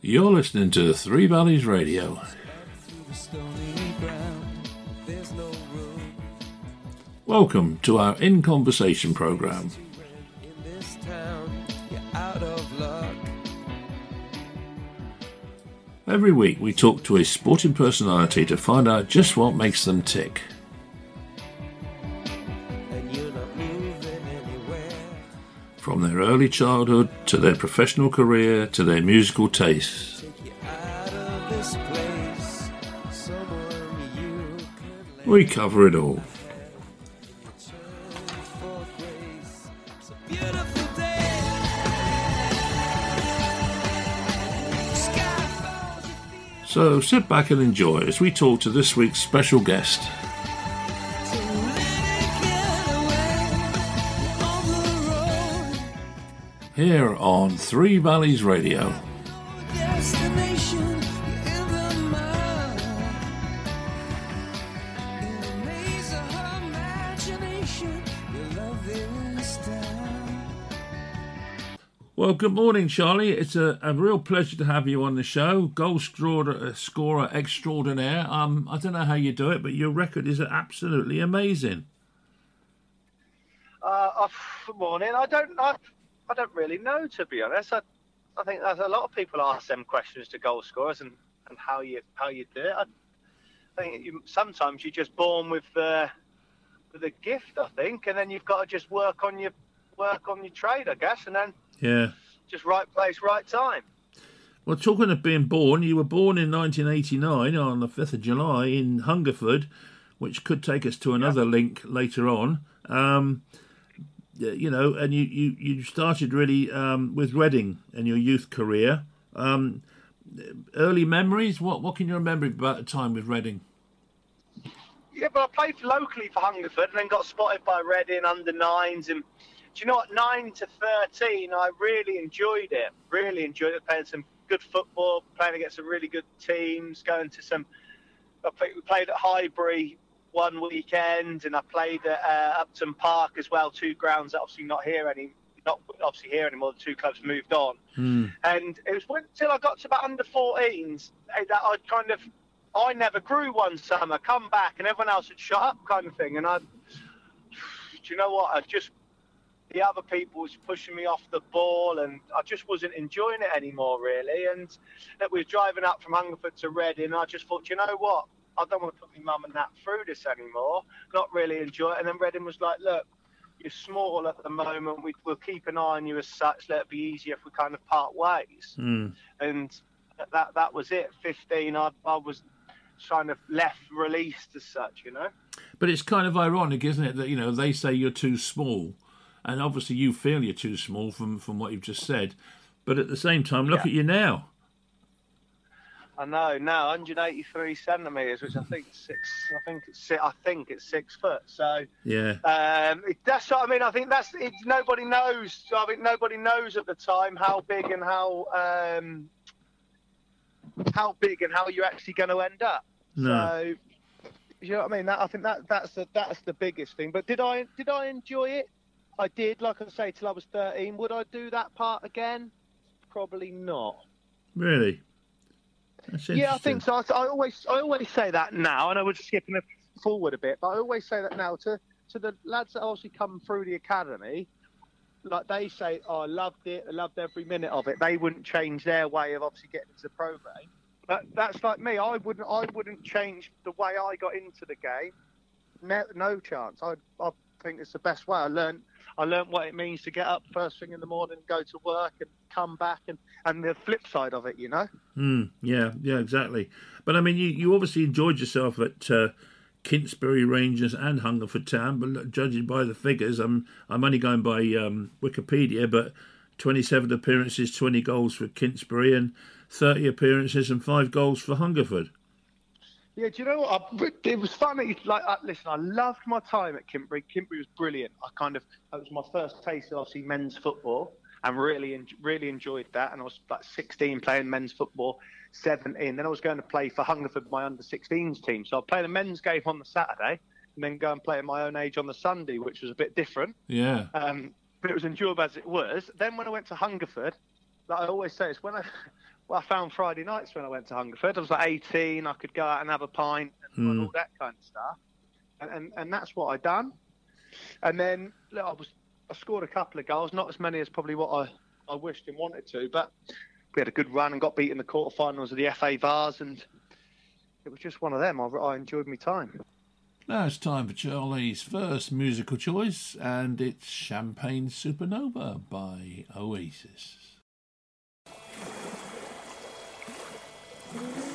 You're listening to Three Valleys Radio. Welcome to our In Conversation program. Every week we talk to a sporting personality to find out just what makes them tick. Early childhood to their professional career to their musical tastes. We cover it all. So sit back and enjoy as we talk to this week's special guest. Here on Three Valleys Radio. Well, good morning, Charlie. It's a, a real pleasure to have you on the show. Goal scorer, uh, scorer extraordinaire. Um, I don't know how you do it, but your record is absolutely amazing. Uh, uh, good morning. I don't. I, I don't really know to be honest. I, I think there's a lot of people ask them questions to goal scorers and, and how you how you do it. I, I think you, sometimes you're just born with uh, with a gift. I think, and then you've got to just work on your work on your trade, I guess, and then Yeah. just right place, right time. Well, talking of being born, you were born in 1989 on the 5th of July in Hungerford, which could take us to another link later on. Um, you know, and you, you, you started really um, with Reading in your youth career. Um, early memories? What what can you remember about the time with Reading? Yeah, but I played locally for Hungerford and then got spotted by Reading under nines. And do you know what? Nine to 13, I really enjoyed it. Really enjoyed it. Playing some good football, playing against some really good teams, going to some. I played, we played at Highbury one weekend and I played at uh, Upton Park as well, two grounds that obviously not here any. Not obviously here anymore. The two clubs moved on, and it was until I got to about under 14s eh, that I kind of I never grew one summer, come back, and everyone else had shut up, kind of thing. And I, do you know what? I just the other people was pushing me off the ball, and I just wasn't enjoying it anymore, really. And that we were driving up from Hungerford to Reading, and I just thought, you know what? I don't want to put my mum and that through this anymore. Not really enjoy it. And then Reading was like, look. You're small at the moment. We, we'll keep an eye on you as such. Let it be easier if we kind of part ways Mm. and that that was it. Fifteen, I, I was kind of left released as such, you know. But it's kind of ironic, isn't it, that you know they say you're too small, and obviously you feel you're too small from from what you've just said. But at the same time, look Yeah. at you now. I know now, 183 centimeters, which I think six. I think it's I think it's six foot. So Yeah. um, it, that's what I mean. I think that's it. Nobody knows. I think nobody knows at the time how big and how um, how big and how you're actually going to end up. No. So you know what I mean? That, I think that that's the that's the biggest thing. But did I did I enjoy it? I did. Like I say, till I was 13. Would I do that part again? Probably not. Really? Yeah, I think so. I, I always I always say that now, and I was skipping forward a bit, but I always say that now to to the lads that obviously come through the academy. Like they say, oh, I loved it, I loved every minute of it. They wouldn't change their way of obviously getting into the program. But that's like me. I wouldn't I wouldn't change the way I got into the game. No, no chance. I I think it's the best way. I learned I learned what it means to get up first thing in the morning, go to work, and come back, and and the flip side of it, you know. Mm, yeah, yeah, exactly. But I mean, you, you obviously enjoyed yourself at uh, Kintbury Rangers and Hungerford Town, but judging by the figures, I'm I'm only going by um, Wikipedia, but 27 appearances, 20 goals for Kintbury, and 30 appearances and five goals for Hungerford. Yeah, do you know what? I, it was funny. Like, uh, listen, I loved my time at Kintbury. Kintbury was brilliant. I kind of that was my first taste of obviously men's football, and really, en- really enjoyed that. And I was like 16 playing men's football, 17. Then I was going to play for Hungerford, my under 16s team. So I played a men's game on the Saturday, and then go and play at my own age on the Sunday, which was a bit different. Yeah. Um, but it was enjoyable as it was. Then when I went to Hungerford, like I always say, it's when I well, I found Friday nights when I went to Hungerford. I was like 18. I could go out and have a pint and Mm. all that kind of stuff, and, and and that's what I done. And then look, I was I scored a couple of goals, not as many as probably what I I wished and wanted to, but we had a good run and got beat in the quarterfinals of the FA Vase, and it was just one of them. I, I enjoyed my time. Now it's time for Charlie's first musical choice, and it's Champagne Supernova by Oasis. How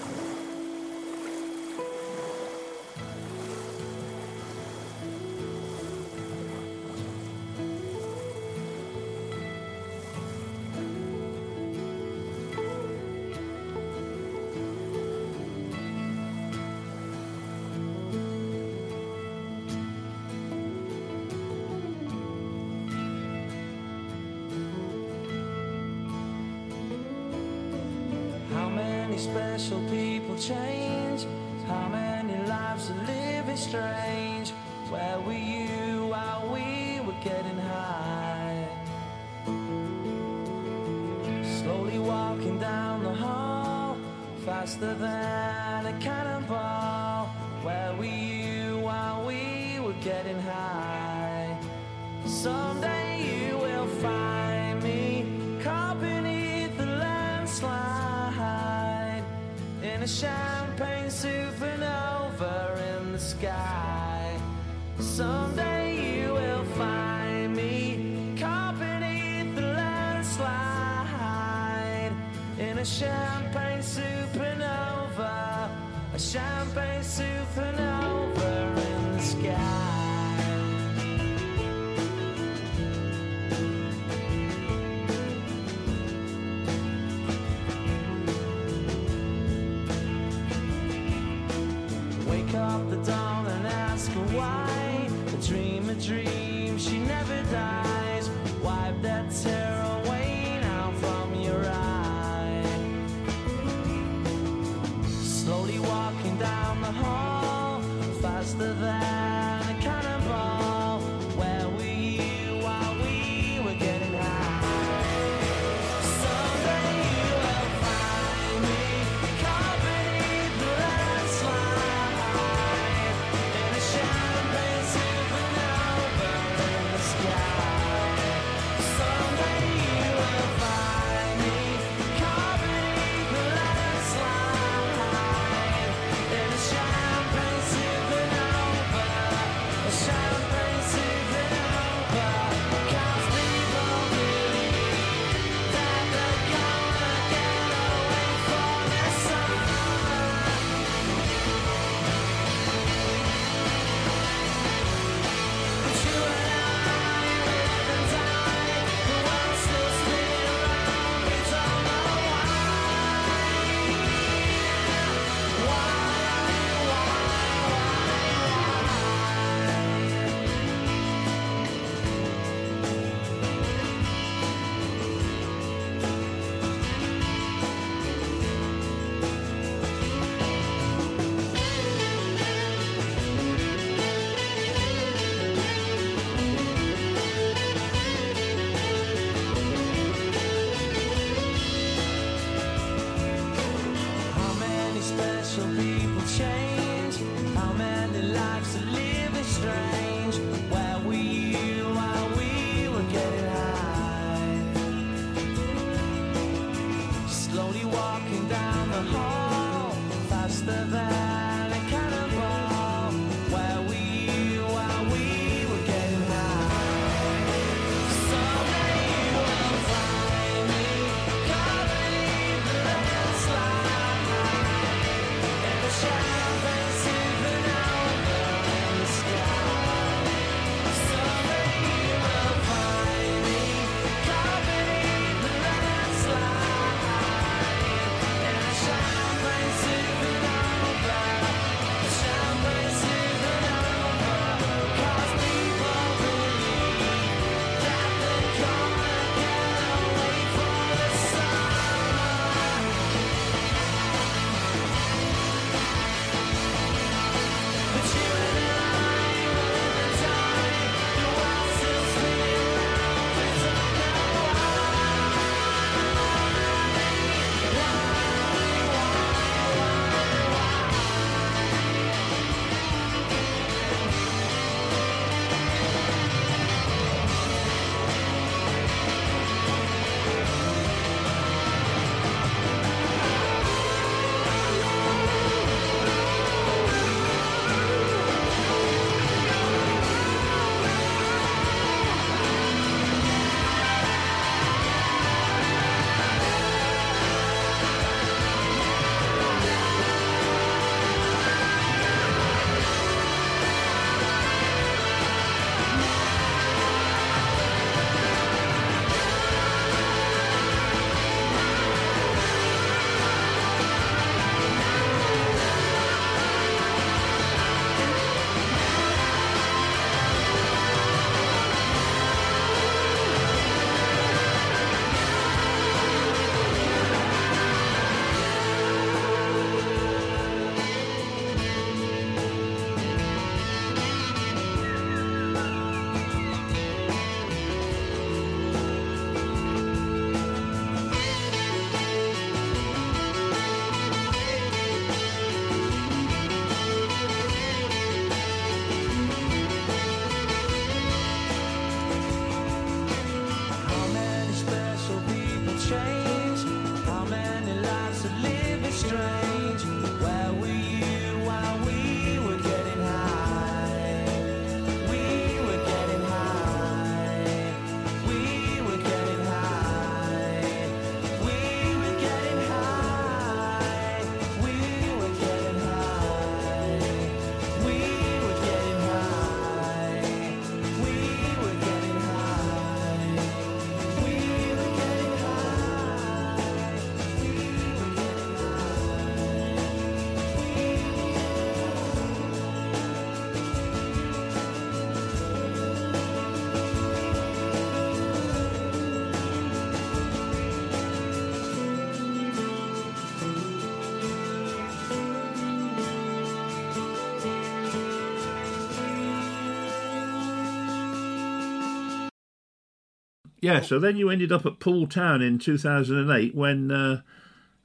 Yeah, so then you ended up at Poole Town in 2008 when, uh,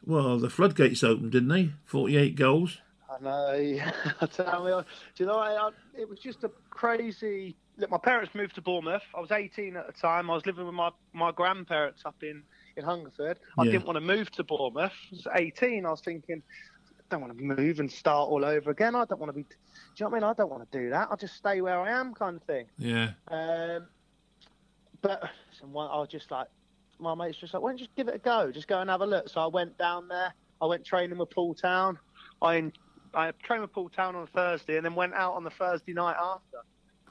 well, the floodgates opened, didn't they? 48 goals. I know. Tell me, do you know? I, I, it was just a crazy. Look, my parents moved to Bournemouth. I was 18 at the time. I was living with my, my grandparents up in in Hungerford. I Yeah. didn't want to move to Bournemouth. I was 18. I was thinking, I don't want to move and start all over again. I don't want to be. Do you know what I mean? I don't want to do that. I'll just stay where I am, kind of thing. Yeah. Um, but so one, I was just like, my mate's just like, why don't you just give it a go? Just go and have a look. So I went down there. I went training with Poole Town. I I trained with Poole Town on Thursday and then went out on the Thursday night after.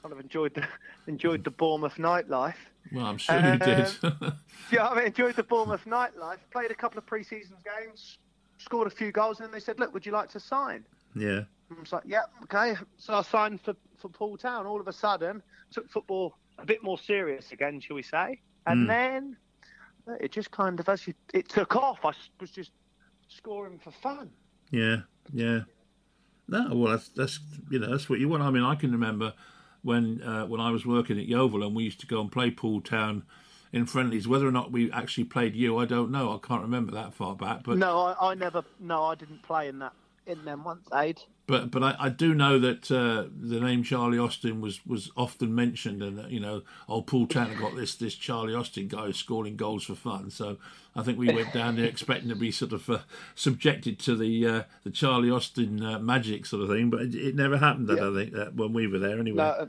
Kind of enjoyed the enjoyed the Bournemouth nightlife. Well, I'm sure you did. Um, yeah, I mean, enjoyed the Bournemouth nightlife. Played a couple of pre-season games, scored a few goals, and then they said, "Look, would you like to sign?" yeah. I was like, yeah, okay. So I signed for, for Poole Town. All of a sudden, took football a bit more serious again, shall we say? And Mm. then it just kind of, as you, it took off. I was just scoring for fun. Yeah, yeah. No, well, that's that's you know that's what you want. I mean, I can remember when uh, when I was working at Yeovil and we used to go and play Poole Town in friendlies. Whether or not we actually played you, I don't know. I can't remember that far back. But No, I, I never, no, I didn't play in that in them once, Aid. But but I, I do know that uh, the name Charlie Austin was was often mentioned, and uh, you know, old Poole Town got this this Charlie Austin guy scoring goals for fun. So I think we went down there expecting to be sort of uh, subjected to the uh, the Charlie Austin uh, magic sort of thing, but it, it never happened. I Yeah. don't think that when we were there anyway. No, uh,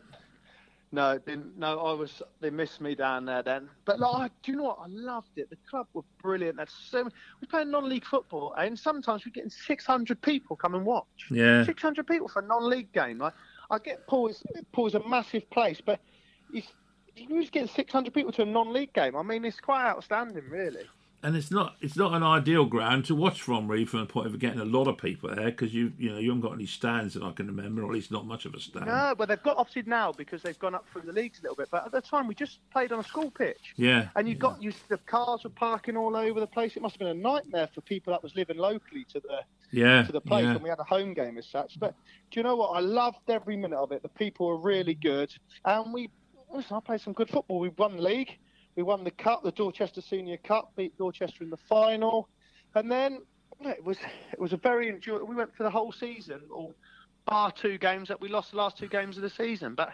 no, didn't. No, I was. They missed me down there then. But like, do you know what? I loved it. The club were brilliant. That's so. We played non-league football, and sometimes we're getting 600 people come and watch. Yeah. 600 people for a non-league game. Like, I get Poole is a massive place, but if you just get 600 people to a non-league game, I mean, it's quite outstanding, really. And it's not it's not an ideal ground to watch from, really, from the point of getting a lot of people there because you you know you haven't got any stands that I can remember, or at least not much of a stand. No, but they've got opted now because they've gone up through the leagues a little bit. But at the time, we just played on a school pitch. Yeah, And you got you the cars were parking all over the place. It must have been a nightmare for people that was living locally to the yeah, to the place yeah. when we had a home game as such. But do you know what? I loved every minute of it. The people were really good, and we listen, I played some good football. We won the league, we won the cup, the Dorchester Senior Cup, beat Dorchester in the final, and then it was it was a very enjoyable. We went for the whole season, or bar two games that we lost the last two games of the season, but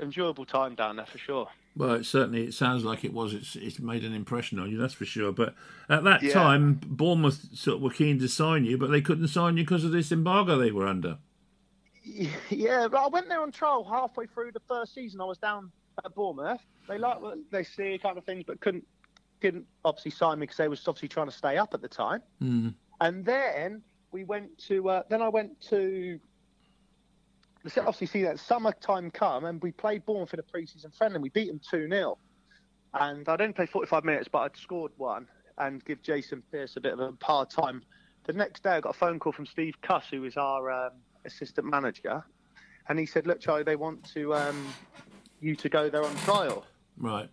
enjoyable time down there for sure. Well, it certainly it sounds like it was. It's it's made an impression on you, that's for sure. But at that Yeah. time, Bournemouth sort of were keen to sign you, but they couldn't sign you because of this embargo they were under. Yeah, but I went there on trial halfway through the first season. I was down at Bournemouth. They like what they see, kind of things, but couldn't couldn't obviously sign me because they was obviously trying to stay up at the time. Mm. And then we went to uh, then I went to obviously see that summertime come and we played Bournemouth in a pre-season friendly and we beat them two 0 and I'd only played 45 minutes but I'd scored one and give Jason Pearce a bit of a hard time. The next day I got a phone call from Steve Cuss who is our um, assistant manager and he said look Charlie they want to um, you to go there on trial Right.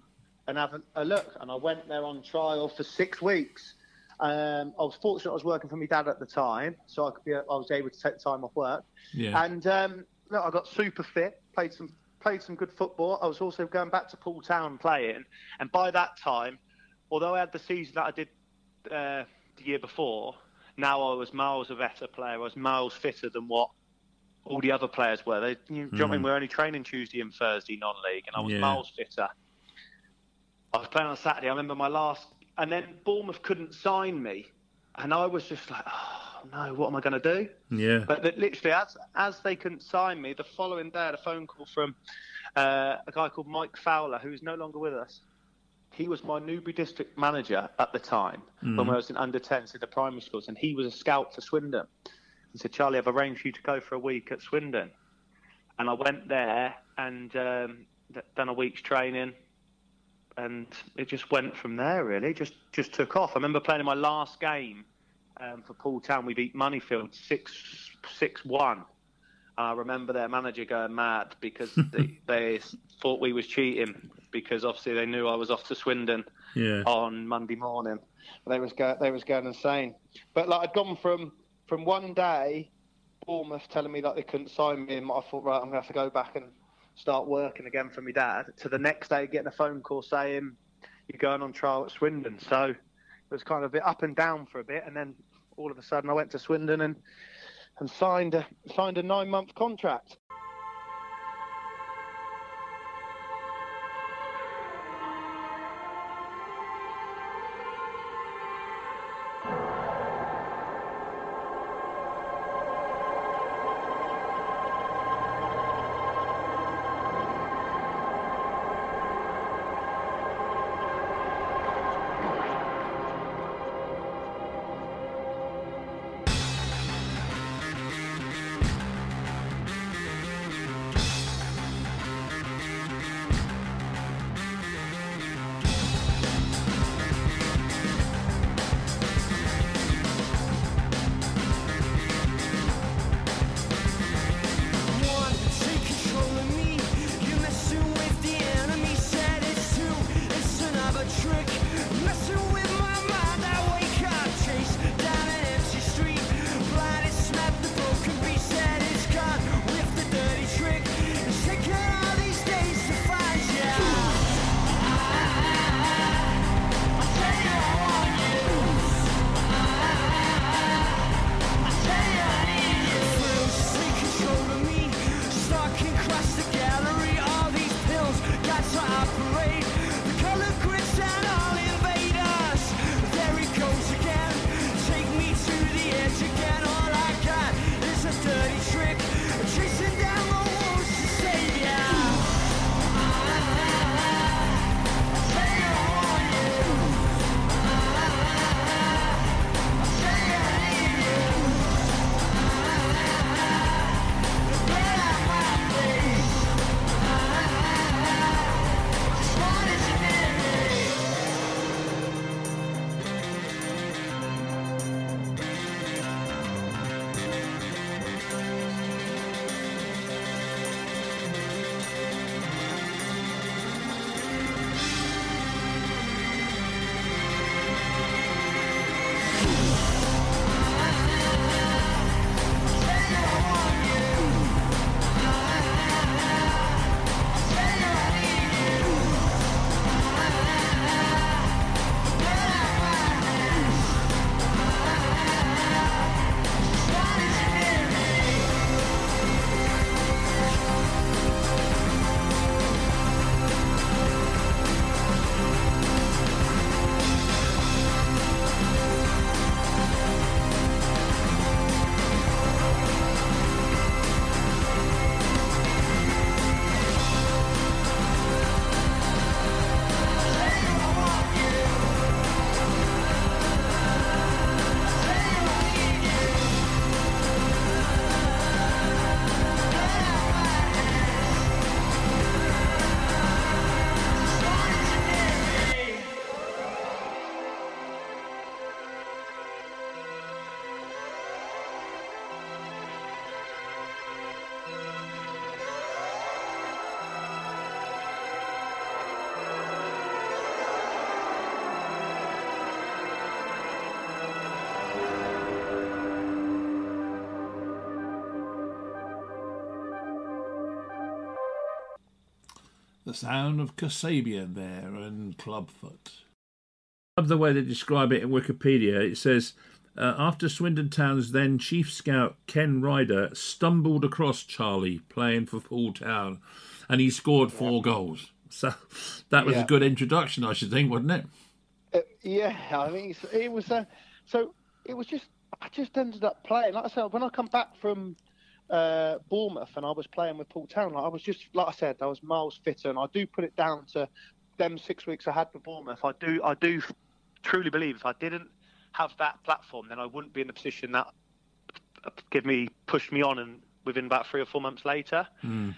and have a, a look. And I went there on trial for six weeks. Um, I was fortunate I was working for my dad at the time, so I could be I was able to take time off work. Yeah. And um, look, I got super fit, played some played some good football. I was also going back to Poole Town playing, and by that time, although I had the season that I did uh, the year before, now I was miles a better player. I was miles fitter than what all the other players were. They, you, know what I mean? We're only training Tuesday and Thursday non-league, and I was Yeah. miles fitter. I was playing on Saturday. I remember my last, and then Bournemouth couldn't sign me, and I was just like, oh no, what am I going to do? yeah. But that literally, as as they couldn't sign me, the following day I had a phone call from uh, a guy called Mike Fowler, who is no longer with us. He was my Newbury district manager at the time when I was in under 10s in the primary schools, and he was a scout for Swindon. He said, Charlie, I've arranged for you to go for a week at Swindon. And I went there and um, done a week's training, and it just went from there. Really, just just took off. I remember playing in my last game um, for Poole Town. We beat Moneyfield six six one. I remember their manager going mad because they, they thought we was cheating because obviously they knew I was off to Swindon Yeah. on Monday morning. They was go, they was going insane. But like I'd gone from from one day, Bournemouth telling me that they couldn't sign me, and I thought right, I'm gonna have to go back and start working again for my dad. To the next day, getting a phone call saying you're going on trial at Swindon. So it was kind of a bit up and down for a bit, and then all of a sudden I went to Swindon and and signed a signed a nine month contract. Sound of Kasabian there and Clubfoot. I love the way they describe it in Wikipedia. It says, uh, after Swindon Town's then Chief Scout Ken Ryder stumbled across Charlie playing for Poole Town and he scored four yeah. goals. So that was yeah. a good introduction, I should think, wasn't it? Uh, yeah, I mean, it was. Uh, so it was just. I just ended up playing. Like I said, when I come back from uh, Bournemouth and I was playing with Poole Town, like, I was just like I said, I was miles fitter, and I do put it down to them six weeks I had with Bournemouth. I do, I do truly believe if I didn't have that platform, then I wouldn't be in the position that give me pushed me on, and within about three or four months later. Mm.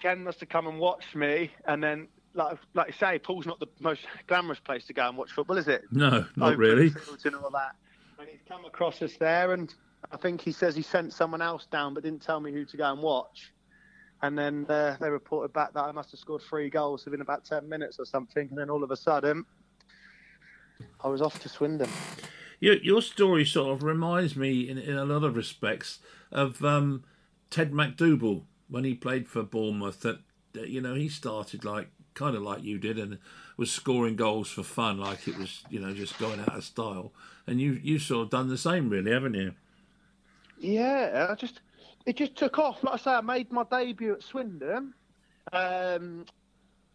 Ken must have come and watched me, and then like like you say, Poole's not the most glamorous place to go and watch football, is it? No, not Open really. And all that. And he's come across us there, and I think he says he sent someone else down, but didn't tell me who to go and watch. And then uh, they reported back that I must have scored three goals within about ten minutes or something. And then all of a sudden, I was off to Swindon. Your, your story sort of reminds me, in, in a lot of respects, of um, Ted MacDougall when he played for Bournemouth. That you know he started like kind of like you did, and was scoring goals for fun, like it was you know just going out of style. And you you sort of done the same, really, haven't you? Yeah, I just it just took off. Like I say, I made my debut at Swindon um,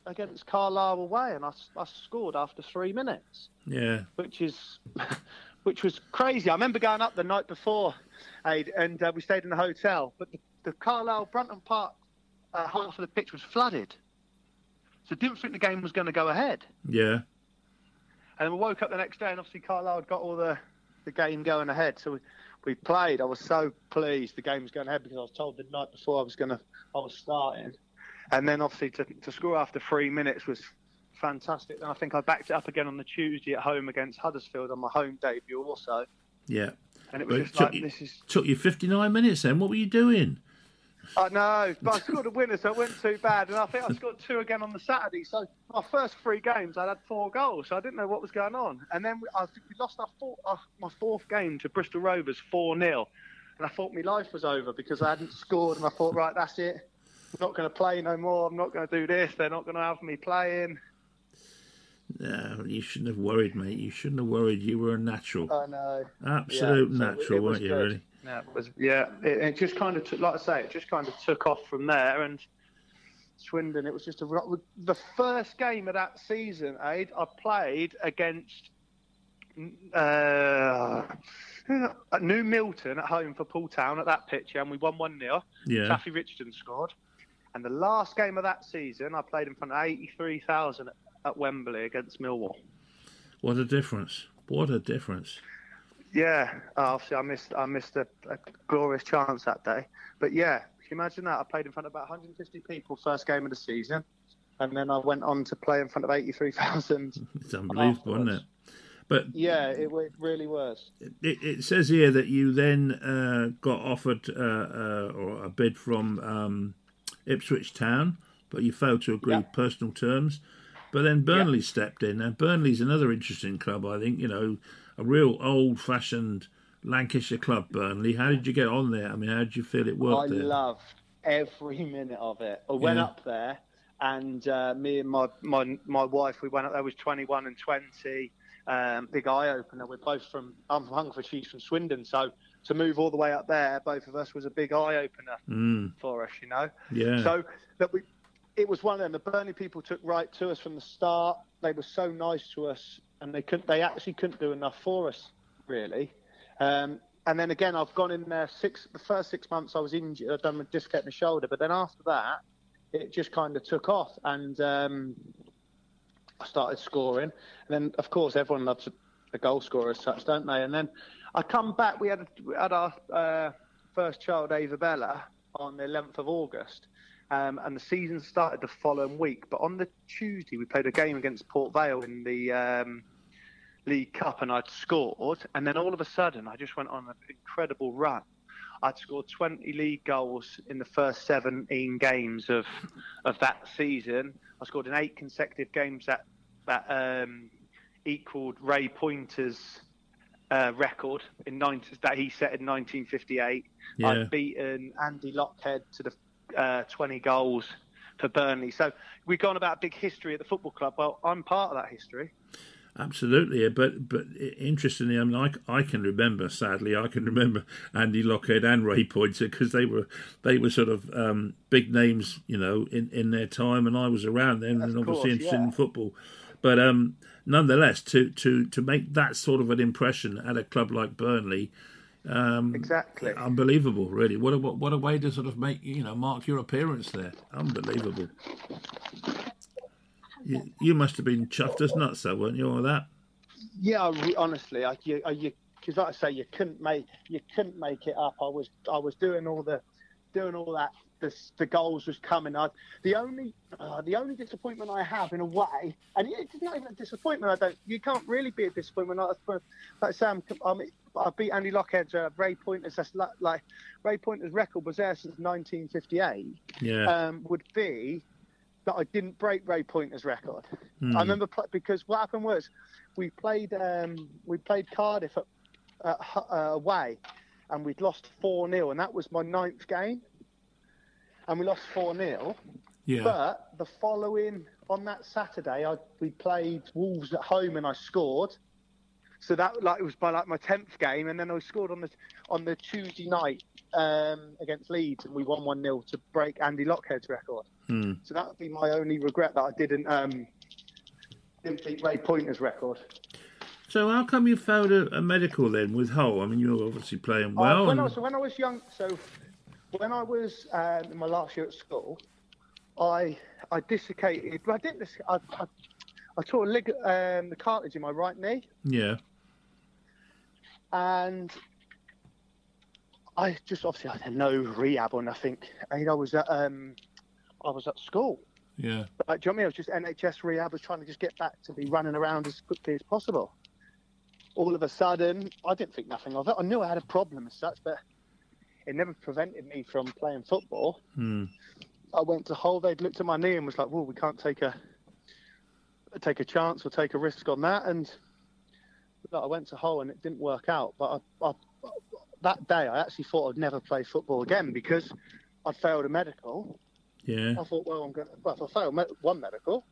against Carlisle away, and I, I scored after three minutes. Yeah, which is which was crazy. I remember going up the night before, and uh, we stayed in the hotel, but the, the Carlisle Brunton Park uh, half of the pitch was flooded, so didn't think the game was going to go ahead. Yeah. And we woke up the next day, and obviously Carlisle had got all the the game going ahead. So we, we played. I was so pleased the game was going ahead because I was told the night before I was gonna I was starting, and then obviously to, to score after three minutes was fantastic. And I think I backed it up again on the Tuesday at home against Huddersfield on my home debut also. Yeah. And it was But just took like you- this is. Took you 59 minutes then. What were you doing? I know, but I scored a winner, so it wasn't too bad. And I think I scored two again on the Saturday. So my first three games, I had four goals. So I didn't know what was going on. And then we, I think we lost our, four, our my fourth game to Bristol Rovers four 0 and I thought my life was over because I hadn't scored. And I thought, right, that's it. I'm not going to play no more. I'm not going to do this. They're not going to have me playing. No, you shouldn't have worried, mate. You shouldn't have worried. You were a natural. I know. Absolute Yeah, so natural, it was weren't you, good. really? Yeah, it was. Yeah, it, it just kind of took, like I say, it just kind of took off from there. And Swindon, it was just a the first game of that season. Aid I played against uh, New Milton at home for Poole Town at that pitch, and we won one 0 Yeah. Taffy Richardson scored. And the last game of that season, I played in front of eighty three thousand at Wembley against Millwall. What a difference. What a difference. Yeah, obviously I missed I missed a, a glorious chance that day. But yeah, can you imagine that? I played in front of about 150 people first game of the season, and then I went on to play in front of 83,000. It's unbelievable, isn't it? But yeah, it, it really was. it, it says here that you then uh, got offered uh, uh, or a bid from um, Ipswich Town, but you failed to agree personal terms. But then Burnley stepped in. Now Burnley's another interesting club, I think. You know, a real old-fashioned Lancashire club. Burnley. How did you get on there? I mean, how did you feel it I worked there? loved every minute of it. I went Yeah. up there, and uh, me and my, my my wife, we went up there. Was 21 and 20. Um, big eye opener. We're both from. I'm from Hungerford. She's from Swindon. So to move all the way up there, both of us was a big eye opener Mm, for us. You know. yeah. So that we, it was one of them. The Burnley people took right to us from the start. They were so nice to us, and they couldn't. They actually couldn't do enough for us, really. Um, and then again, I've gone in there six. The first six months I was injured. I'd done a disconnect my shoulder, but then after that, it just kind of took off, and um, I started scoring. And then, of course, everyone loves a, a goal scorer as such, don't they? And then I come back. We had we had our uh, first child, Ava Bella, on the 11th of August. Um, and the season started the following week. But on the Tuesday, we played a game against Port Vale in the um, League Cup, and I'd scored. And then all of a sudden, I just went on an incredible run. I'd scored 20 league goals in the first 17 games of of that season. I scored in eight consecutive games that that um, equaled Ray Pointer's uh, record in 90, that he set in 1958. Yeah. I'd beaten Andy Lochhead to the uh, 20 goals for Burnley. So we've gone about big history at the football club. Well, I'm part of that history. Absolutely, but but interestingly, I mean, I, I can remember. Sadly, I can remember Andy Lochhead and Ray Pointer because they were they were sort of um, big names, you know, in, in their time, and I was around then, and obviously course, interested in football. But um, nonetheless, to, to to make that sort of an impression at a club like Burnley, um, Exactly. unbelievable, really. What a what, what a way to sort of make you know mark your appearance there. Unbelievable. You, you must have been chuffed as nuts, though, weren't you? All that. Yeah, I honestly, I, you, because like I say, you couldn't make you couldn't make it up. I was I was doing all the doing all that. The, the goals was coming. I, the only uh, the only disappointment I have in a way, and it's not even a disappointment. I don't. You can't really be a disappointment. Like, like I'm, I'm, I beat Andy Lochhead's uh, Ray Pointer's. That's like, like Ray Pointer's record was there since 1958. Yeah. Um, would be that I didn't break Ray Pointer's record. Hmm. I remember pl- because what happened was we played um, we played Cardiff at, at, uh, away, and we'd lost four 0 and that was my ninth game, and we lost four 0 Yeah. But the following on that Saturday, I we played Wolves at home and I scored. So that like it was by like my tenth game, and then I scored on the on the Tuesday night um, against Leeds, and we won one 0 to break Andy Lochhead's record. Hmm. So that would be my only regret that I didn't um, didn't beat Ray Pointer's record. So how come you failed a, a medical then with Hull? I mean, you were obviously playing Uh, well. when, I was, when I was young, so when I was um, in my last year at school, I I dislocated. I didn't. I, I, I tore a lig- um, the cartilage in my right knee, yeah. And I just obviously I had no rehab or nothing. And I was at um, I was at school. Yeah. Like, do you know what I mean? I was just NHS rehab. I was trying to just get back to be running around as quickly as possible. All of a sudden, I didn't think nothing of it. I knew I had a problem as such, but it never prevented me from playing football. Hmm. I went to Hull. They'd looked at my knee and was like, "Well, we can't take a take a chance or take a risk on that." And look, I went to Hull and it didn't work out. But I, I, that day, I actually thought I'd never play football again because I'd failed a medical. Yeah. I thought, well, I'm going. to Well, if I fail one medical,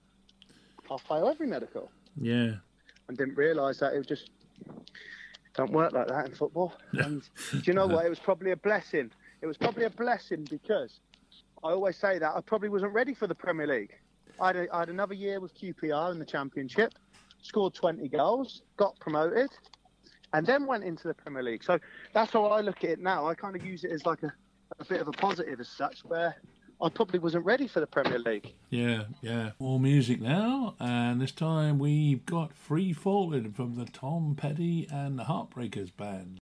I'll fail every medical. Yeah. And didn't realise that it was just don't work like that in football. And do you know what? It was probably a blessing. It was probably a blessing because I always say that I probably wasn't ready for the Premier League. I had, a, I had another year with QPR in the Championship, scored 20 goals, got promoted, and then went into the Premier League. So that's how I look at it now. I kind of use it as like a, a bit of a positive as such, where I probably wasn't ready for the Premier League. Yeah, yeah. More music now, and this time we've got Free from the Tom Petty and the Heartbreakers band.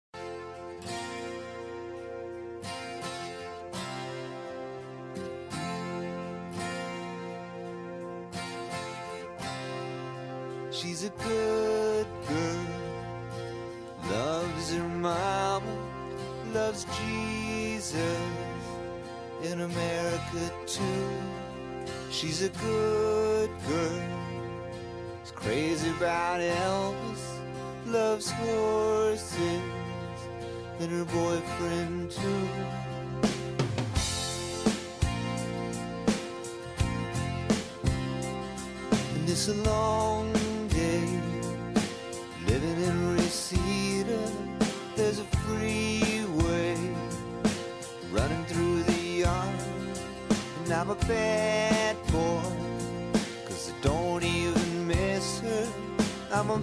She's a good girl, loves her mama, loves Jesus in America too. She's a good girl, is crazy about Elvis, loves horses and her boyfriend too. And it's a long Bad boy, cause I don't even miss her. I'm a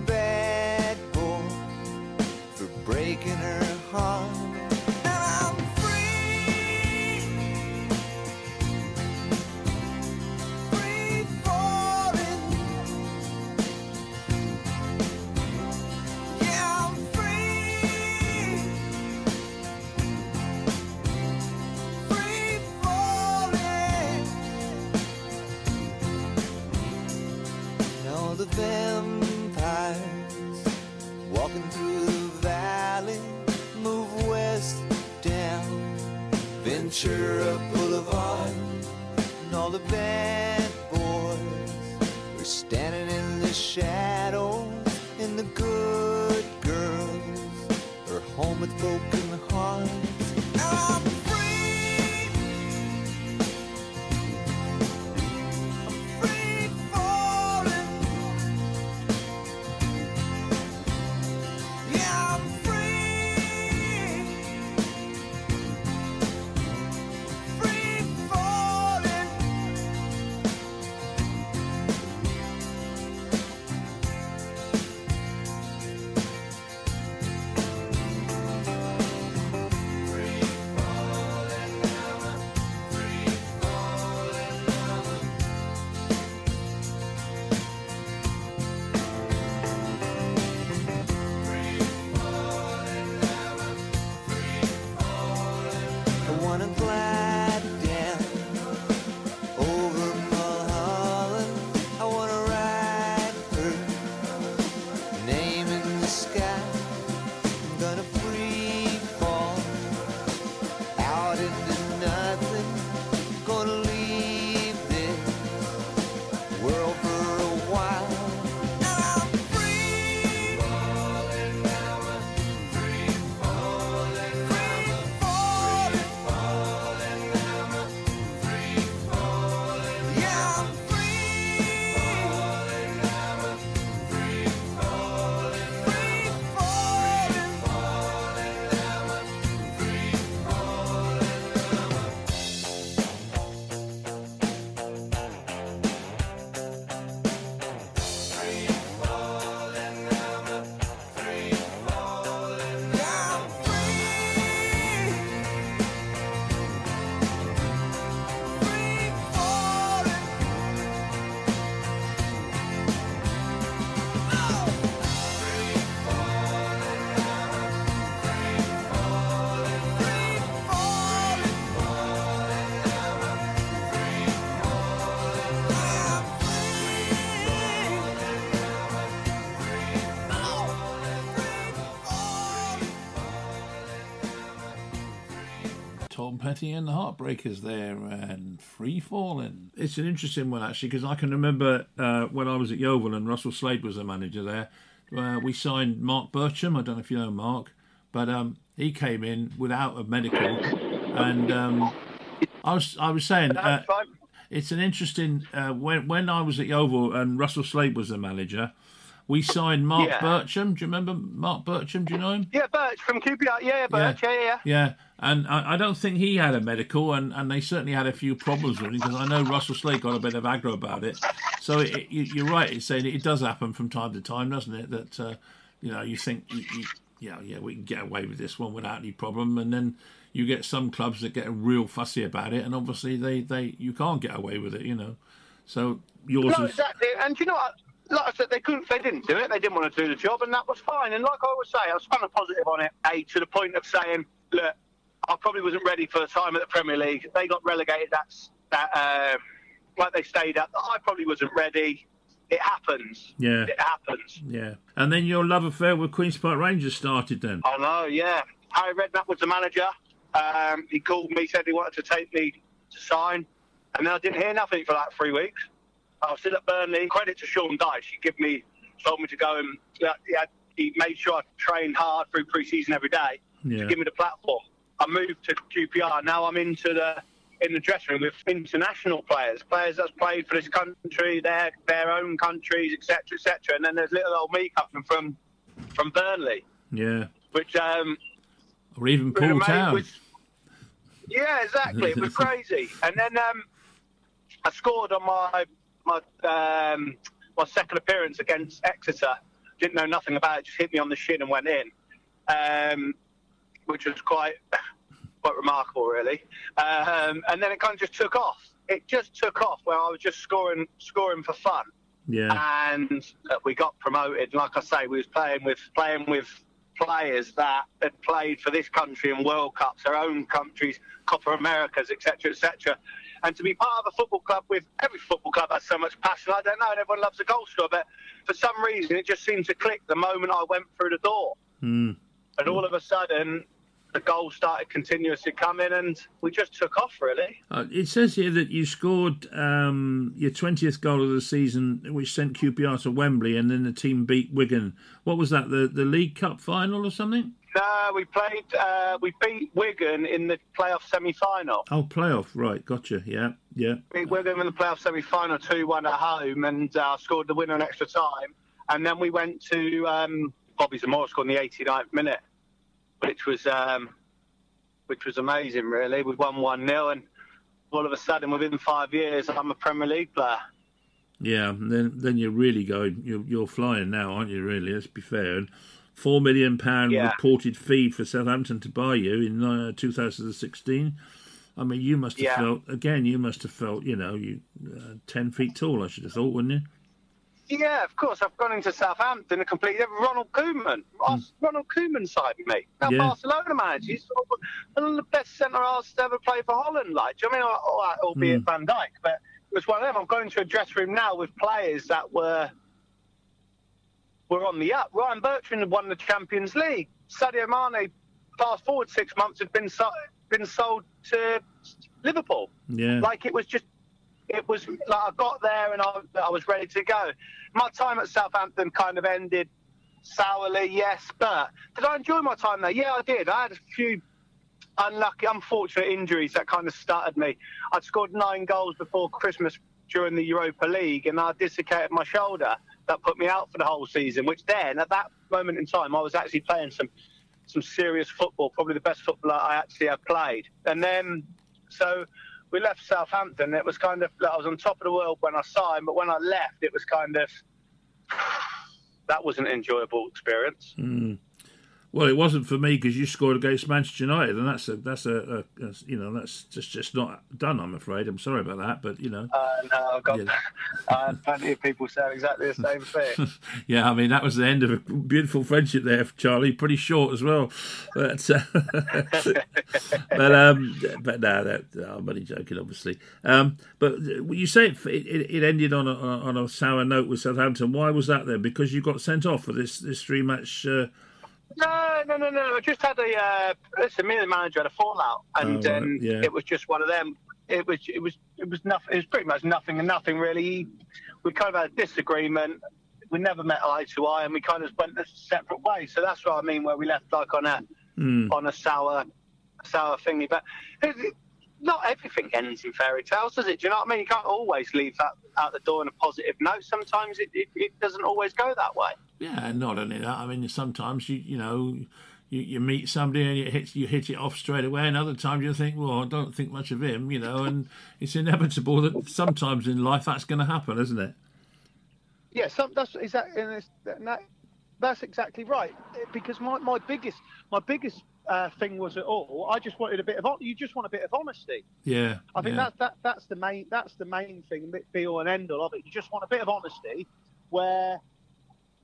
Frankie and the Heartbreakers there and Free Falling. It's an interesting one actually because I can remember uh, when I was at Yeovil and Russell Slade was the manager there. Uh, we signed Mark Bircham. I don't know if you know Mark, but um, he came in without a medical, and um, I was I was saying uh, it's an interesting uh, when when I was at Yeovil and Russell Slade was the manager. We signed Mark Yeah. Bircham. Do you remember Mark Bircham? Do you know him? Yeah, Birch from QPR. Yeah, Birch. Yeah, yeah. yeah. Yeah, and I, I don't think he had a medical, and, and they certainly had a few problems with it because I know Russell Slade got a bit of aggro about it. So it, you, you're right in saying it does happen from time to time, doesn't it? That uh, you know you think you, you, yeah yeah we can get away with this one without any problem, and then you get some clubs that get real fussy about it, and obviously they, they you can't get away with it, you know. So yours No, is exactly. And you know what? Like I said, they couldn't. They didn't do it. They didn't want to do the job, and that was fine. And like I always say, I was kind of positive on it. A to the point of saying, look, I probably wasn't ready for the time at the Premier League. They got relegated. That's that. Uh, like they stayed up. I probably wasn't ready. It happens. Yeah. It happens. yeah. And then your love affair with Queens Park Rangers started then. I know, yeah. Harry Redknapp was the manager. Um, he called me, said he wanted to take me to sign, and then I didn't hear nothing for like three weeks. I was still at Burnley. Credit to Sean Dyche. He give me, told me to go and he, had, he made sure I trained hard through pre-season every day Yeah. to give me the platform. I moved to QPR. Now I'm into the in the dressing room with international players, players that's played for this country, their their own countries, etc., etc. And then there's little old me coming from from Burnley, Yeah. which um, Or even Poole Town. was- yeah, exactly. It was crazy. And then um, I scored on my my um, my second appearance against Exeter. Didn't know nothing about it. Just hit me on the shin and went in, um, which was quite quite remarkable, really. Um, and then it kind of just took off. It just took off where I was just scoring scoring for fun yeah. and uh, we got promoted. Like I say, we was playing with playing with players that had played for this country in World Cups, their own countries, Copa Americas, etc., etc. And to be part of a football club with every football club has so much passion. I don't know, and everyone loves a goal scorer, but for some reason it just seemed to click the moment I went through the door, Hmm. and all of a sudden. The goals started continuously coming, and we just took off. Really, Uh, it says here that you scored um, your 20th goal of the season, which sent QPR to Wembley, and then the team beat Wigan. What was that, the, the League Cup final or something? No, we played. Uh, we beat Wigan in the playoff semi-final. Oh, playoff, right, gotcha. Yeah, yeah. beat Wigan in the playoff semi-final, two-one at home, and uh, scored the winner in extra time. And then we went to um, Bobby Zamora scored in the 89th minute, which was um, which was amazing. Really, we won one 0 and all of a sudden, within five years, I'm a Premier League player. Yeah, then then you're really going. You're, you're flying now, aren't you? Really, let's be fair. And four million pound Yeah. reported fee for Southampton to buy you in uh, 2016. I mean, you must have Yeah. felt again. You must have felt, you know, you uh, ten feet tall. I should have thought, wouldn't you? Yeah, of course. I've gone into Southampton and completely Ronald Koeman. Us- Ronald Koeman side, mate. Now Yeah. Barcelona manager. He's one of the best centre halves to ever play for Holland. Like, do you know what I mean? Albeit Van Dijk, but it was one of them. I'm going to a dressing room now with players that were were on the up. Ryan Bertrand had won the Champions League. Sadio Mane, fast forward six months, had been so, been sold to Liverpool. Yeah. Like it was just, it was like I got there and I, I was ready to go. My time at Southampton kind of ended sourly, yes, but did I enjoy my time there? Yeah, I did. I had a few unlucky, unfortunate injuries that kind of started me. I'd scored nine goals before Christmas during the Europa League and I dislocated my shoulder. That put me out for the whole season, which then, at that moment in time, I was actually playing some some serious football, probably the best football I actually have played. And then, so we left Southampton. It was kind of, I was on top of the world when I signed, but when I left, it was kind of, that was an enjoyable experience. Hmm. Well, it wasn't for me because you scored against Manchester United, and that's a that's a, a, a you know that's just just not done. I'm afraid. I'm sorry about that, but you know, Uh, no, I've got, Yeah. Had plenty of people saying exactly the same thing. yeah. I mean, that was the end of a beautiful friendship there, Charlie. Pretty short as well, but uh, but um, but no, that I'm only joking, obviously. Um, but you say it, it, it ended on a on a sour note with Southampton. Why was that then? Because you got sent off for this this three match uh, No, no, no, no. I just had a uh, listen. Me and the manager had a fallout, and Oh, right, um, yeah. it was just one of them. It was, it was, it was nothing. It was pretty much nothing and nothing really. We kind of had a disagreement. We never met eye to eye, and we kind of went a separate ways. So that's what I mean, where we left like on a Hmm. on a sour, sour thingy. But it, it- not everything ends in fairy tales, does it? Do you know what I mean? You can't always leave that out the door on a positive note. Sometimes it, it, it doesn't always go that way. Yeah, not only that. I mean, sometimes you you know you, you meet somebody and you hit you hit it off straight away, and other times you think, well, I don't think much of him, you know, and it's inevitable that sometimes in life that's going to happen, isn't it? Yeah, some, that's exactly that, that's exactly right. Because my, my biggest my biggest uh, thing was at all. I just wanted a bit of you just want a bit of honesty. Yeah, I think yeah. that, that that's the main that's the main thing, be all and end all of it. You just want a bit of honesty, where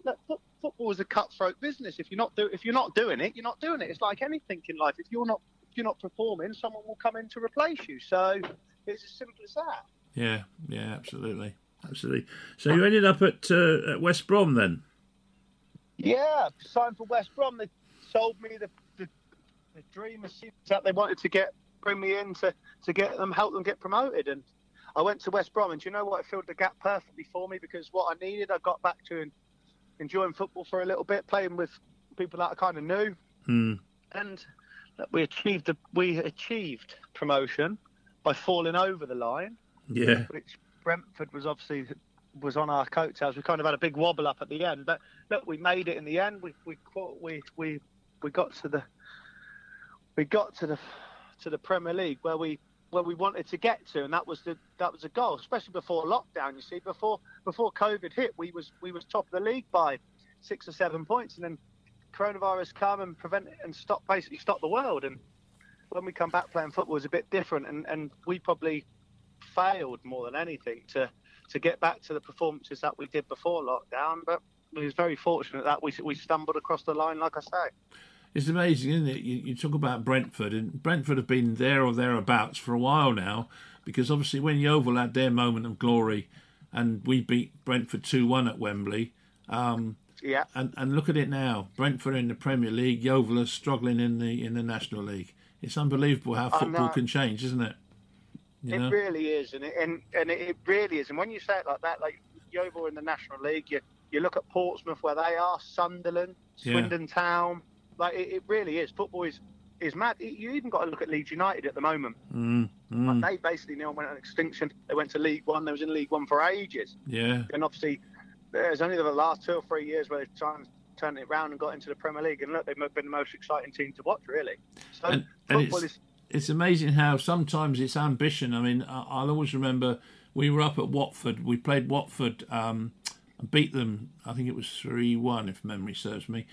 look, fo- football is a cutthroat business. If you're not do if you're not doing it, you're not doing it. It's like anything in life. If you're not if you're not performing, someone will come in to replace you. So it's as simple as that. Yeah, yeah, absolutely, absolutely. So you ended up at, uh, at West Brom then? Yeah, signed for West Brom. They sold me the the, the dream of that they wanted to get bring me in to, to get them help them get promoted and I went to West Brom and do you know what it filled the gap perfectly for me because what I needed I got back to en- enjoying football for a little bit playing with people that I kind of knew Hmm. and that we achieved the, we achieved promotion by falling over the line Yeah, which Brentford was obviously was on our coattails. We kind of had a big wobble up at the end, but look, we made it in the end. We we caught- we we we got to the we got to the to the Premier League where we where we wanted to get to, and that was the that was a goal, especially before lockdown. You see, before before COVID hit, we was we was top of the league by six or seven points, and then coronavirus come and prevent and stop basically stop the world. And when we come back playing football, is a bit different, and and we probably failed more than anything to to get back to the performances that we did before lockdown. But we was very fortunate that we we stumbled across the line, like I say. It's amazing, isn't it? You, you talk about Brentford, and Brentford have been there or thereabouts for a while now, because obviously when Yeovil had their moment of glory, and we beat Brentford two one at Wembley. Um, Yeah, and and look at it now. Brentford in the Premier League, Yeovil are struggling in the in the National League. It's unbelievable how football can change, isn't it? You it know? really is, and it, and and it really is. And when you say it like that, like Yeovil in the National League, you you look at Portsmouth where they are, Sunderland, Yeah. Swindon Town. Like it, it really is. Football is is mad. You even got to look at Leeds United at the moment. Mm, mm, Like, they basically nearly went on extinction. They went to League One. They was in League One for ages. yeah, and obviously there's only the last two or three years where they've tried turned it around and got into the Premier League, and look, they've been the most exciting team to watch, really. So And- and football it's- is it's amazing how sometimes it's ambition. I mean, I'll always remember we were up at Watford. We played Watford um, and beat them. I think it was three one, if memory serves me.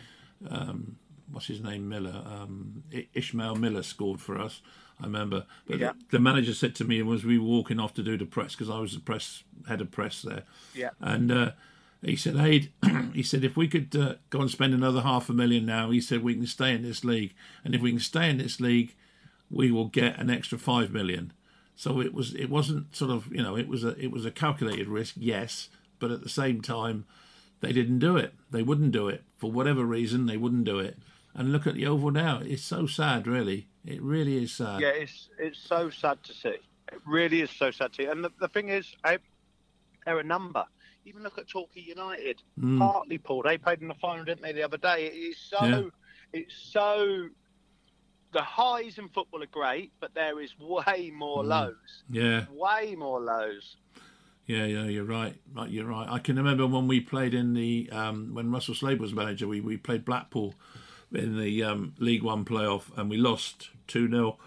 Um, what's his name? Miller. Um, Ishmael Miller scored for us. I remember. But Yeah. the, manager said to me as we were walking off to do the press because I was the press head of press there. Yeah. And uh, he said, "Aid," he said, if we could uh, go and spend another half a million now, he said we can stay in this league, and if we can stay in this league, we will get an extra five million. So it was, it wasn't sort of, you know, it was a, it was a calculated risk, yes, but at the same time, they didn't do it. They wouldn't do it for whatever reason. They wouldn't do it. And look at Yeovil now. It's so sad, really. It really is sad. yeah, it's it's so sad to see. It really is so sad to see. And the, the thing is, they're a number. Even look at Torquay United, Mm. Hartlepool. They played in the final, didn't they, the other day? It is so, Yeah. it's so. The highs in football are great, but there is way more lows. Yeah. Way more lows. Yeah, yeah, you're right. Right, you're right. I can remember when we played in the um, when Russell Slade was manager. We we played Blackpool in the um, League One playoff, and we lost two 0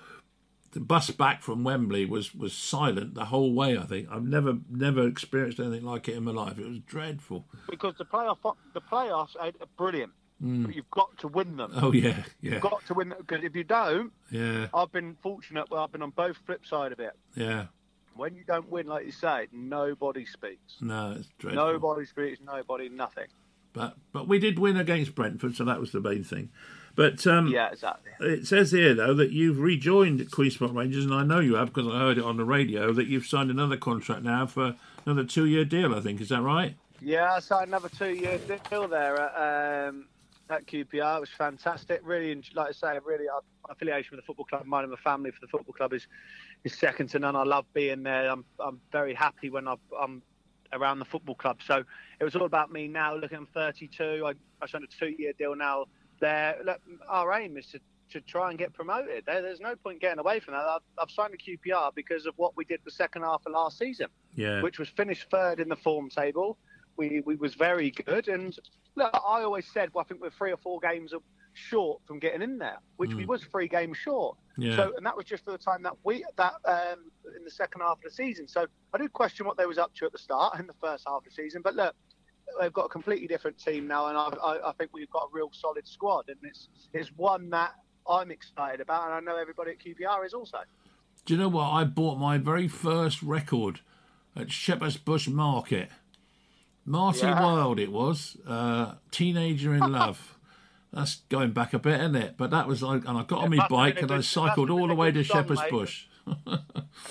The bus back from Wembley was was silent the whole way. I think I've never never experienced anything like it in my life. It was dreadful. because the playoff the playoffs are brilliant. But you've got to win them. Oh yeah, yeah, You've got to win them because if you don't, yeah, I've been fortunate. Well, I've been on both flip side of it. yeah. When you don't win, like you say, nobody speaks. No, it's dreadful. Nobody speaks. Nobody. Nothing. But but we did win against Brentford, so that was the main thing. But um, Yeah, exactly. It says here, though, that you've rejoined Queen's Park Rangers, and I know you have because I heard it on the radio that you've signed another contract now for another two-year deal. I think is that right? Yeah, I signed another two-year deal there at um, at QPR. It was fantastic. Really, like I say, really, our affiliation with the football club, mine and my family for the football club is is second to none. I love being there. I'm I'm very happy when I, I'm around the football club. So it was all about me now. Looking, I'm 32. I, I signed a two-year deal now. There, look, our aim is to, to try and get promoted. There, there's no point getting away from that. I've, I've signed a QPR because of what we did the second half of last season Yeah. which was finished third in the form table. We we was very good, and look, I always said, well, I think we're three or four games short from getting in there, which we was three games short. Yeah. So, and that was just for the time that we that um, in the second half of the season. So I do question what they was up to at the start in the first half of the season, but look. They've got a completely different team now, and I, I, I think we've got a real solid squad, and it's it's one that I'm excited about, and I know everybody at QPR is also. Do you know what? I bought my very first record at Shepherd's Bush Market. Marty Yeah. Wilde, it was. Uh, Teenager in Love. That's going back a bit, isn't it? But that was like, and I got on my bike and a I good- cycled all the way to song, Shepherd's mate. Bush. It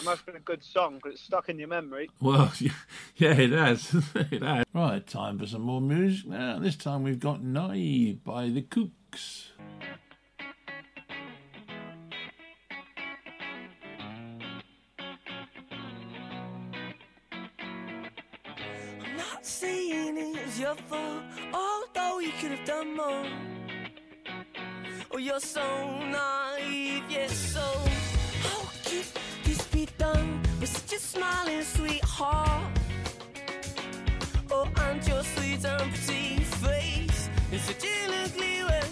must have been a good song because it's stuck in your memory. Well, yeah, it has. it has. Right, time for some more music now. This time we've got Naive by the Kooks. I'm not saying it was your fault, although you could have done more. You're so naive, yes, so how could this be done with such a smiling sweetheart? Oh, and your sweet and pretty face is such an ugly way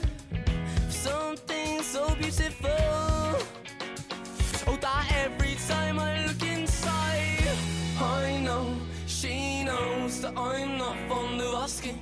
something so beautiful. Oh, that every time I look inside, I know she knows that I'm not fond of asking.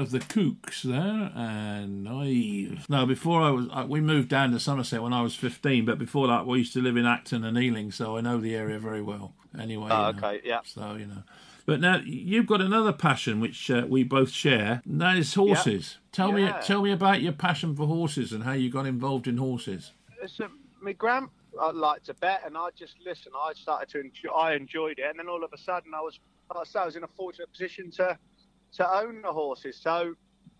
of the Kooks there and Naive. Now, before I was, uh, we moved down to Somerset when I was 15, but before that we used to live in Acton and Ealing, so I know the area very well. Anyway. Oh, you know. okay, yeah. So, you know. But now you've got another passion which uh, we both share, and that is horses. Tell me, tell me about your passion for horses and how you got involved in horses. So my grand, I like to bet, and I just listen. I started to enjoy. I enjoyed it, and then all of a sudden, I was like I say, I was in a fortunate position to to own the horses. So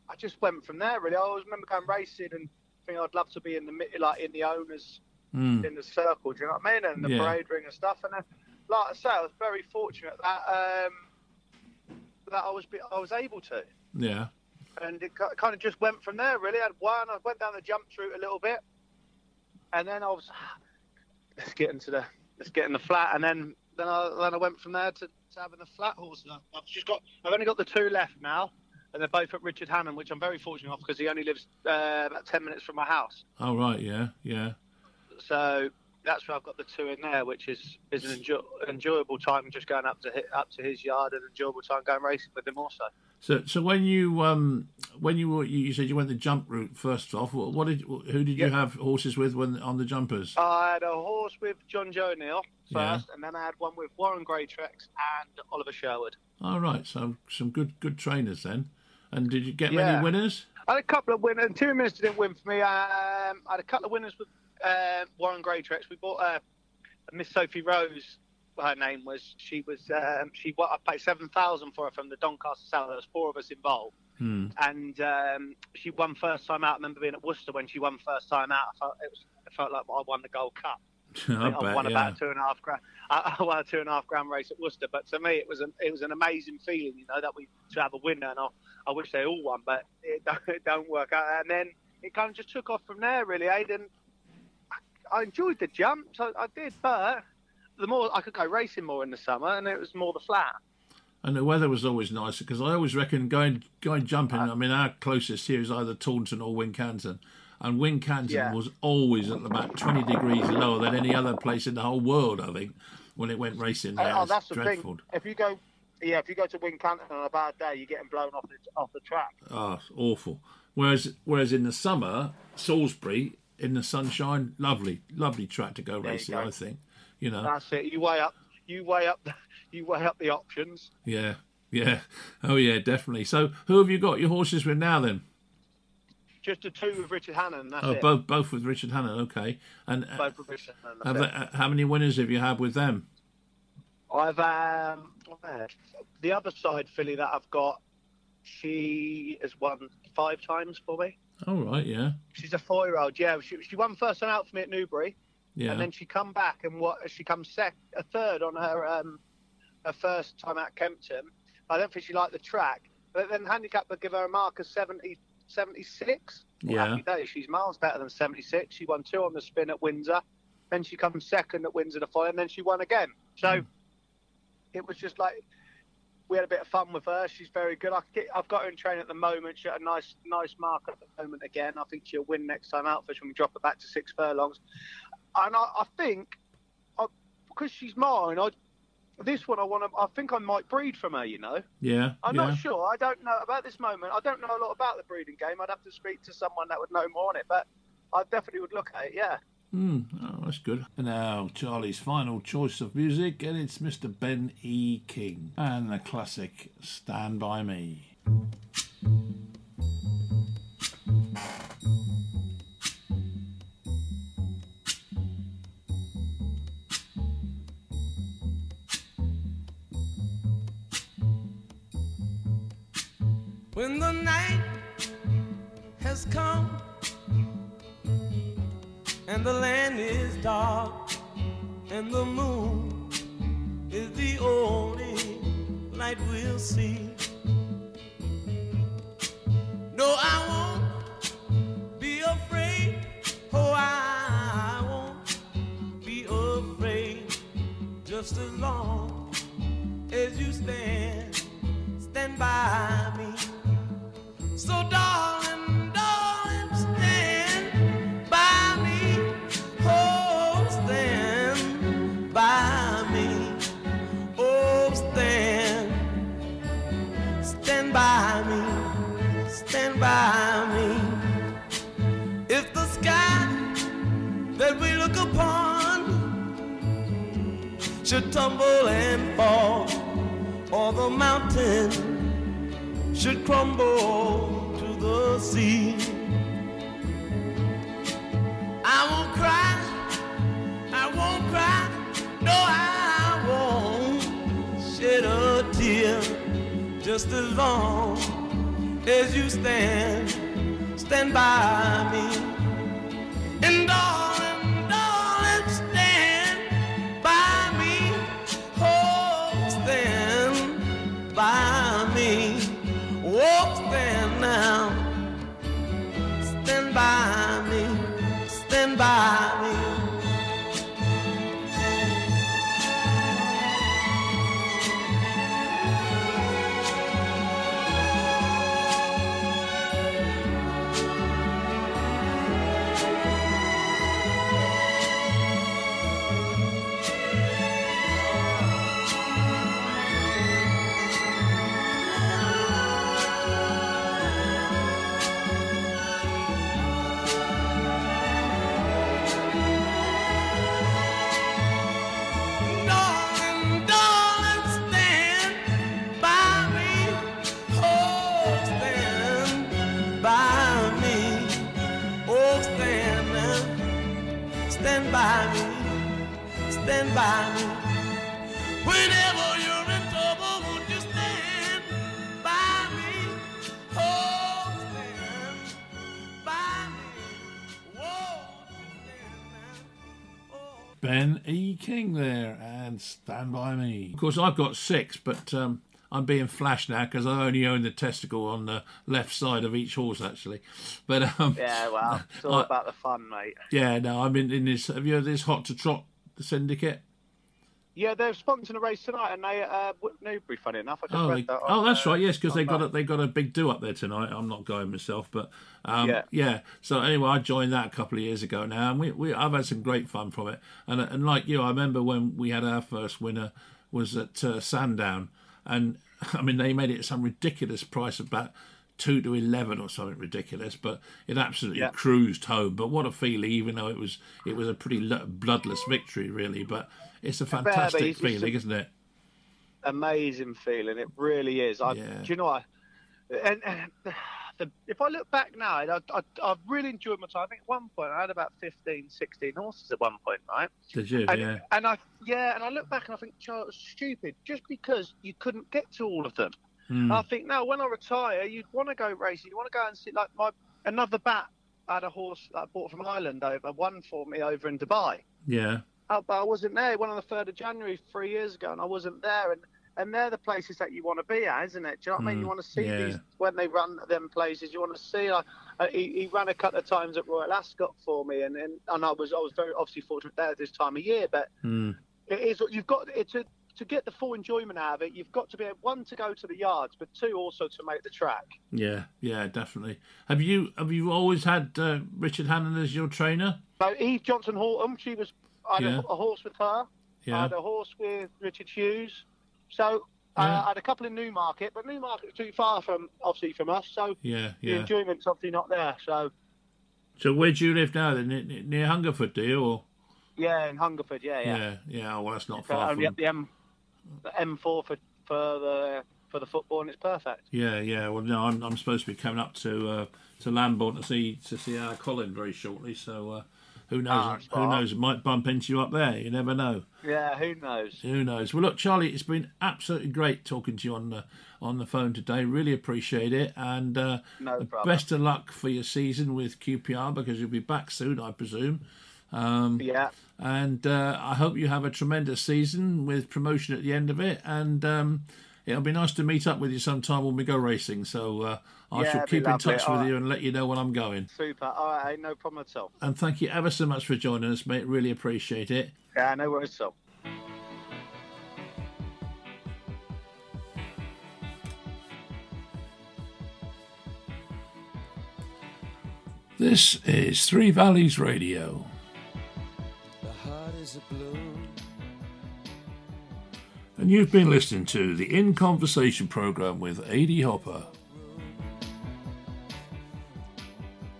I just went from there. Really, I always remember going racing and thinking I'd love to be in the mid- like in the owners Mm. in the circle. Do you know what I mean? And the Yeah. parade ring and stuff. And then, like I say, I was very fortunate that um, that I was be- I was able to Yeah. and it kind of just went from there. Really, I had one. I went down the jump route a little bit, and then I was let's get into the let's get in the flat, and then then I then I went from there to, to having the flat horses. I've just got I've only got the two left now, and they're both at Richard Hannon, which I'm very fortunate of because he only lives uh, about ten minutes from my house. Oh right. Yeah. Yeah. So that's where I've got the two in there, which is is an enjoy, enjoyable time just going up to hi- up to his yard and enjoyable time going racing with him also. So so when you um when you were you said you went the jump route first off. What, what did who did you Yeah. have horses with when on the jumpers? I had a horse with Jonjo O'Neill Yeah. first, and then I had one with Warren Greatrex and Oliver Sherwood. All right. So some good good trainers then. And did you get Yeah. many winners? I had a couple of winners. Two minutes didn't win for me. Um, I had a couple of winners with um Warren Greatrex. We bought uh, Miss Sophie Rose. Her name was. She was. Um, she. I paid seven thousand for her from the Doncaster South. There was four of us involved, Hmm. and um, she won first time out. I remember being at Worcester when she won first time out. I felt it was. It felt like I won the Gold Cup. I I, bet. won Yeah. about two and a half grand. I, I won a two and a half grand race at Worcester, but to me it was an it was an amazing feeling, you know, that we to have a winner, and I, I wish they all won, but it don't, it don't work out. And then it kind of just took off from there, really. Aiden, I enjoyed the jumps, I, I did, but the more I could go racing more in the summer, and it was more the flat. And the weather was always nicer because I always reckon going going jumping. Uh, I mean, our closest here is either Taunton or Wincanton, and Wincanton Yeah. was always at about twenty degrees lower than any other place in the whole world. I think when it went racing oh, there, oh, that's the dreadful. thing. If you go, yeah, if you go to Wincanton on a bad day, you're getting blown off the off the track. Oh, awful. Whereas whereas in the summer, Salisbury in the sunshine, lovely, lovely track to go you racing. go. I think, you know, That's it. You weigh up, you weigh up, the, you weigh up the options. yeah, yeah, oh yeah, definitely. So who have you got your horses with now then? Just the two with Richard Hannon. Oh, it. both both with Richard Hannon. Okay, and uh, Both with Richard Hannon. they, uh, how many winners have you had with them? I've um, the other side filly that I've got. She has won five times for me. All right, yeah, She's a four-year-old. Yeah, she, she won first time out for me at Newbury, yeah. and then she come back and what? She comes sec a third on her um, her first time at Kempton. I don't think she liked the track, but then handicap would give her a mark of 70, 76. Yeah. happy days. She's miles better than 76. She won two on the spin at Windsor. Then she comes second at Windsor the following, and then she won again. So hmm. it was just like we had a bit of fun with her. She's very good. I I've got her in training at the moment. She had a nice nice mark at the moment again. I think she'll win next time out fish when we drop her back to six furlongs. And I, I think I, because she's mine, I this one I want to. I think I might breed from her. You know. yeah, I'm yeah. not sure. I don't know about this moment. I don't know a lot about the breeding game. I'd have to speak to someone that would know more on it, but I definitely would look at it. Yeah. Hmm, oh, that's good. And now Charlie's final choice of music, and it's Mr. Ben E. King and the classic "Stand by Me." Course, I've got six, but um, I'm being flashed now because I only own the testicle on the left side of each horse, actually. But um, Yeah, well, it's all I- about the fun, mate. yeah, no, I'm in, in this. Have you heard this Hot to Trot the syndicate? Yeah, they're sponsoring a race tonight, and they uh, Newbury. Funny enough, I just Oh, read they, that. oh, that's uh, right. Yes, because they got a, they got a big do up there tonight. I'm not going myself, but um, yeah. Yeah. So anyway, I joined that a couple of years ago now, and we, we I've had some great fun from it. And and like you, I remember when we had our first winner was at uh, Sandown, and I mean they made it at some ridiculous price about two to eleven or something ridiculous, but it absolutely Yeah. cruised home. But what a feeling, even though it was it was a pretty bloodless victory, really. But it's a fantastic it's feeling, isn't it? amazing feeling. It really is. I, Yeah. Do you know what? And, and the, if I look back now, I, I, I've really enjoyed my time. I think at one point I had about 15, 16 horses at one point, right? Did you? And, yeah. and I, yeah, and I look back and I think, Charles, was stupid just because you couldn't get to all of them. Hmm. I think now when I retire, you'd want to go racing. You want to go and see like my another bat. I had a horse that I bought from Ireland over, one for me over in Dubai. Yeah. Oh, but I wasn't there. It went on the third of January three years ago, and I wasn't there. And and they're the places that you want to be at, isn't it? Do you know what I mean? Mm, You want to see yeah. these when they run them places. You want to see. Like, uh, he, he ran a couple of times at Royal Ascot for me, and, and and I was I was very obviously fortunate there at this time of year. But Hmm. it is you've got a to get the full enjoyment out of it, you've got to be one to go to the yards, but two also to make the track. Yeah, yeah, definitely. Have you have you always had uh, Richard Hannon as your trainer? So Eve Johnson Houghton, she was I had Yeah. a, a horse with her. I had a horse with Richard Hughes. So Yeah. uh, I had a couple in Newmarket, but Newmarket's too far from obviously from us, so yeah, yeah. the enjoyment's obviously not there. So So where do you live now? Then Ne- ne- near Hungerford, do you? Or yeah, in Hungerford, yeah, yeah. yeah, yeah. Well, that's not So far only from. up the M, the M4 for for the for the football, and it's perfect. Yeah, yeah. Well, no, I'm I'm supposed to be coming up to uh, to Lambourn to see to see our Colin very shortly. So uh, who knows? Ah, who knows? It might bump into you up there. You never know. Yeah, who knows? Who knows? Well, look, Charlie, it's been absolutely great talking to you on the on the phone today. Really appreciate it, and uh, No best of luck for your season with QPR because you'll be back soon, I presume. Um, Yeah, And uh, I hope you have a tremendous season with promotion at the end of it. And um, it'll be nice to meet up with you sometime when we go racing. So uh, I Yeah, shall keep in touch All with right. you and let you know when I'm going. super. All right, no problem at all. And thank you ever so much for joining us, mate. Really appreciate it. Yeah, no worries at all. This is Three Valleys Radio. And you've been listening to the In Conversation program with A.D. Hopper.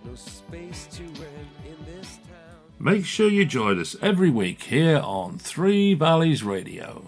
No space to rent in this town. Make sure you join us every week here on Three Valleys Radio.